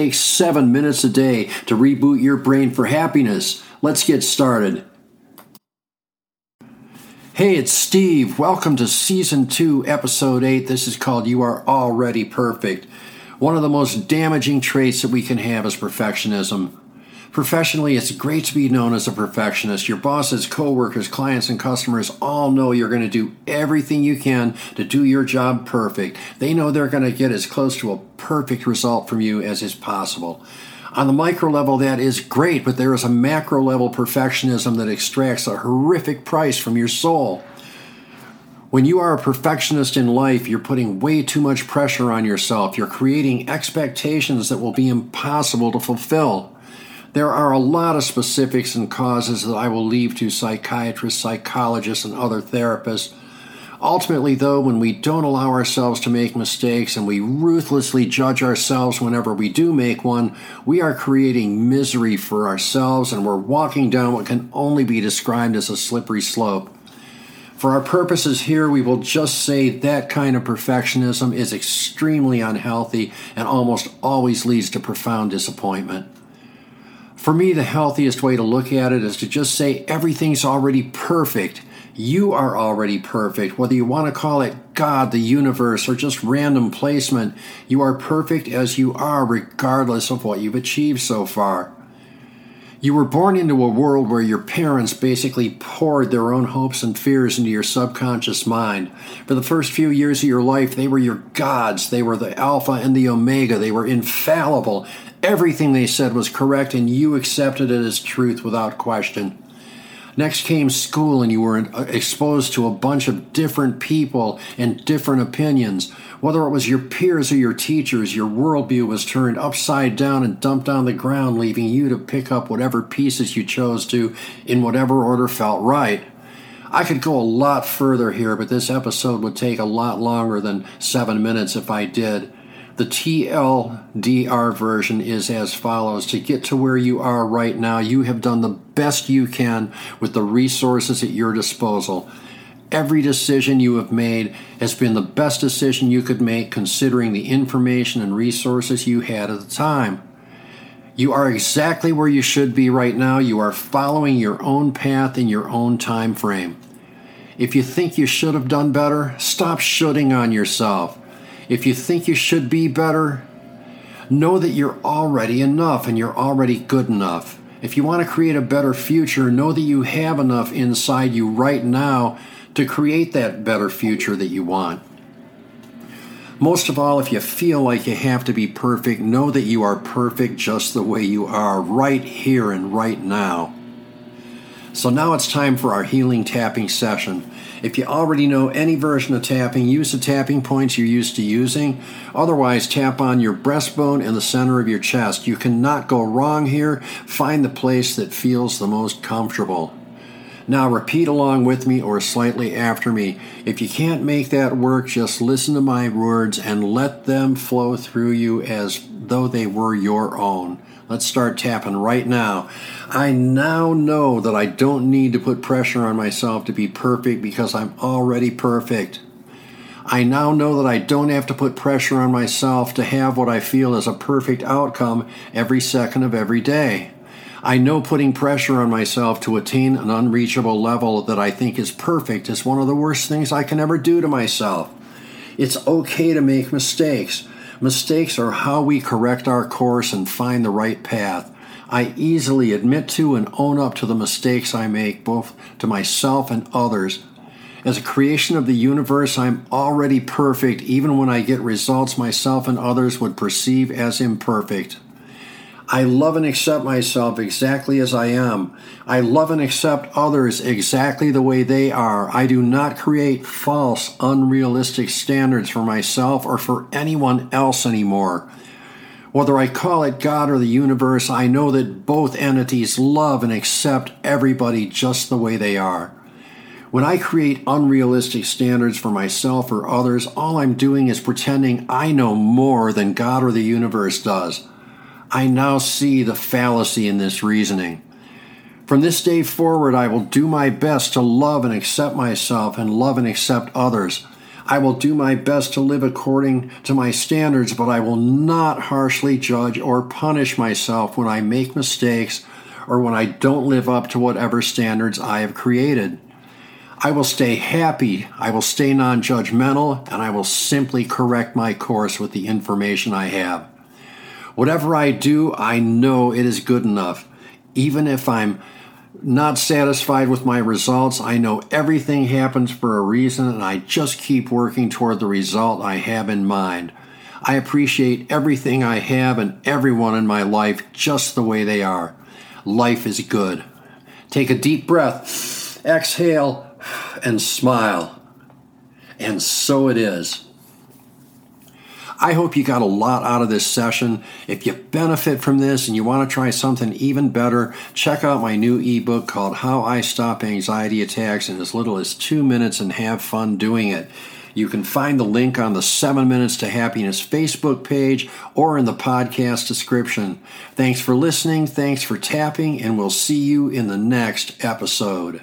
takes seven minutes a day to reboot your brain for happiness. Let's get started. Hey, it's Steve. Welcome to Season 2, Episode 8. This is called You Are Already Perfect. One of the most damaging traits that we can have is perfectionism. Professionally, it's great to be known as a perfectionist. Your bosses, coworkers, clients, and customers all know you're going to do everything you can to do your job perfect. They know they're going to get as close to a perfect result from you as is possible. On the micro level, that is great, but there is a macro level perfectionism that extracts a horrific price from your soul. When you are a perfectionist in life, you're putting way too much pressure on yourself. You're creating expectations that will be impossible to fulfill. There are a lot of specifics and causes that I will leave to psychiatrists, psychologists, and other therapists. Ultimately, though, when we don't allow ourselves to make mistakes and we ruthlessly judge ourselves whenever we do make one, we are creating misery for ourselves and we're walking down what can only be described as a slippery slope. For our purposes here, we will just say that kind of perfectionism is extremely unhealthy and almost always leads to profound disappointment. For me, the healthiest way to look at it is to just say everything's already perfect. You are already perfect. Whether you want to call it God, the universe, or just random placement, you are perfect as you are, regardless of what you've achieved so far. You were born into a world where your parents basically poured their own hopes and fears into your subconscious mind. For the first few years of your life, they were your gods. They were the Alpha and the Omega. They were infallible. Everything they said was correct, and you accepted it as truth without question. Next came school, and you were uh, exposed to a bunch of different people and different opinions. Whether it was your peers or your teachers, your worldview was turned upside down and dumped on the ground, leaving you to pick up whatever pieces you chose to in whatever order felt right. I could go a lot further here, but this episode would take a lot longer than seven minutes if I did. The TLDR version is as follows To get to where you are right now, you have done the best you can with the resources at your disposal. Every decision you have made has been the best decision you could make considering the information and resources you had at the time. You are exactly where you should be right now. You are following your own path in your own time frame. If you think you should have done better, stop shooting on yourself. If you think you should be better, know that you're already enough and you're already good enough. If you want to create a better future, know that you have enough inside you right now to create that better future that you want. Most of all, if you feel like you have to be perfect, know that you are perfect just the way you are, right here and right now. So now it's time for our healing tapping session. If you already know any version of tapping, use the tapping points you're used to using. Otherwise, tap on your breastbone and the center of your chest. You cannot go wrong here. Find the place that feels the most comfortable. Now repeat along with me or slightly after me. If you can't make that work, just listen to my words and let them flow through you as though they were your own. Let's start tapping right now. I now know that I don't need to put pressure on myself to be perfect because I'm already perfect. I now know that I don't have to put pressure on myself to have what I feel is a perfect outcome every second of every day. I know putting pressure on myself to attain an unreachable level that I think is perfect is one of the worst things I can ever do to myself. It's okay to make mistakes. Mistakes are how we correct our course and find the right path. I easily admit to and own up to the mistakes I make, both to myself and others. As a creation of the universe, I'm already perfect, even when I get results myself and others would perceive as imperfect. I love and accept myself exactly as I am. I love and accept others exactly the way they are. I do not create false, unrealistic standards for myself or for anyone else anymore. Whether I call it God or the universe, I know that both entities love and accept everybody just the way they are. When I create unrealistic standards for myself or others, all I'm doing is pretending I know more than God or the universe does. I now see the fallacy in this reasoning. From this day forward, I will do my best to love and accept myself and love and accept others. I will do my best to live according to my standards, but I will not harshly judge or punish myself when I make mistakes or when I don't live up to whatever standards I have created. I will stay happy, I will stay non judgmental, and I will simply correct my course with the information I have. Whatever I do, I know it is good enough. Even if I'm not satisfied with my results, I know everything happens for a reason and I just keep working toward the result I have in mind. I appreciate everything I have and everyone in my life just the way they are. Life is good. Take a deep breath, exhale, and smile. And so it is. I hope you got a lot out of this session. If you benefit from this and you want to try something even better, check out my new ebook called How I Stop Anxiety Attacks in as little as two minutes and have fun doing it. You can find the link on the 7 Minutes to Happiness Facebook page or in the podcast description. Thanks for listening, thanks for tapping, and we'll see you in the next episode.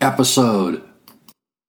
episode.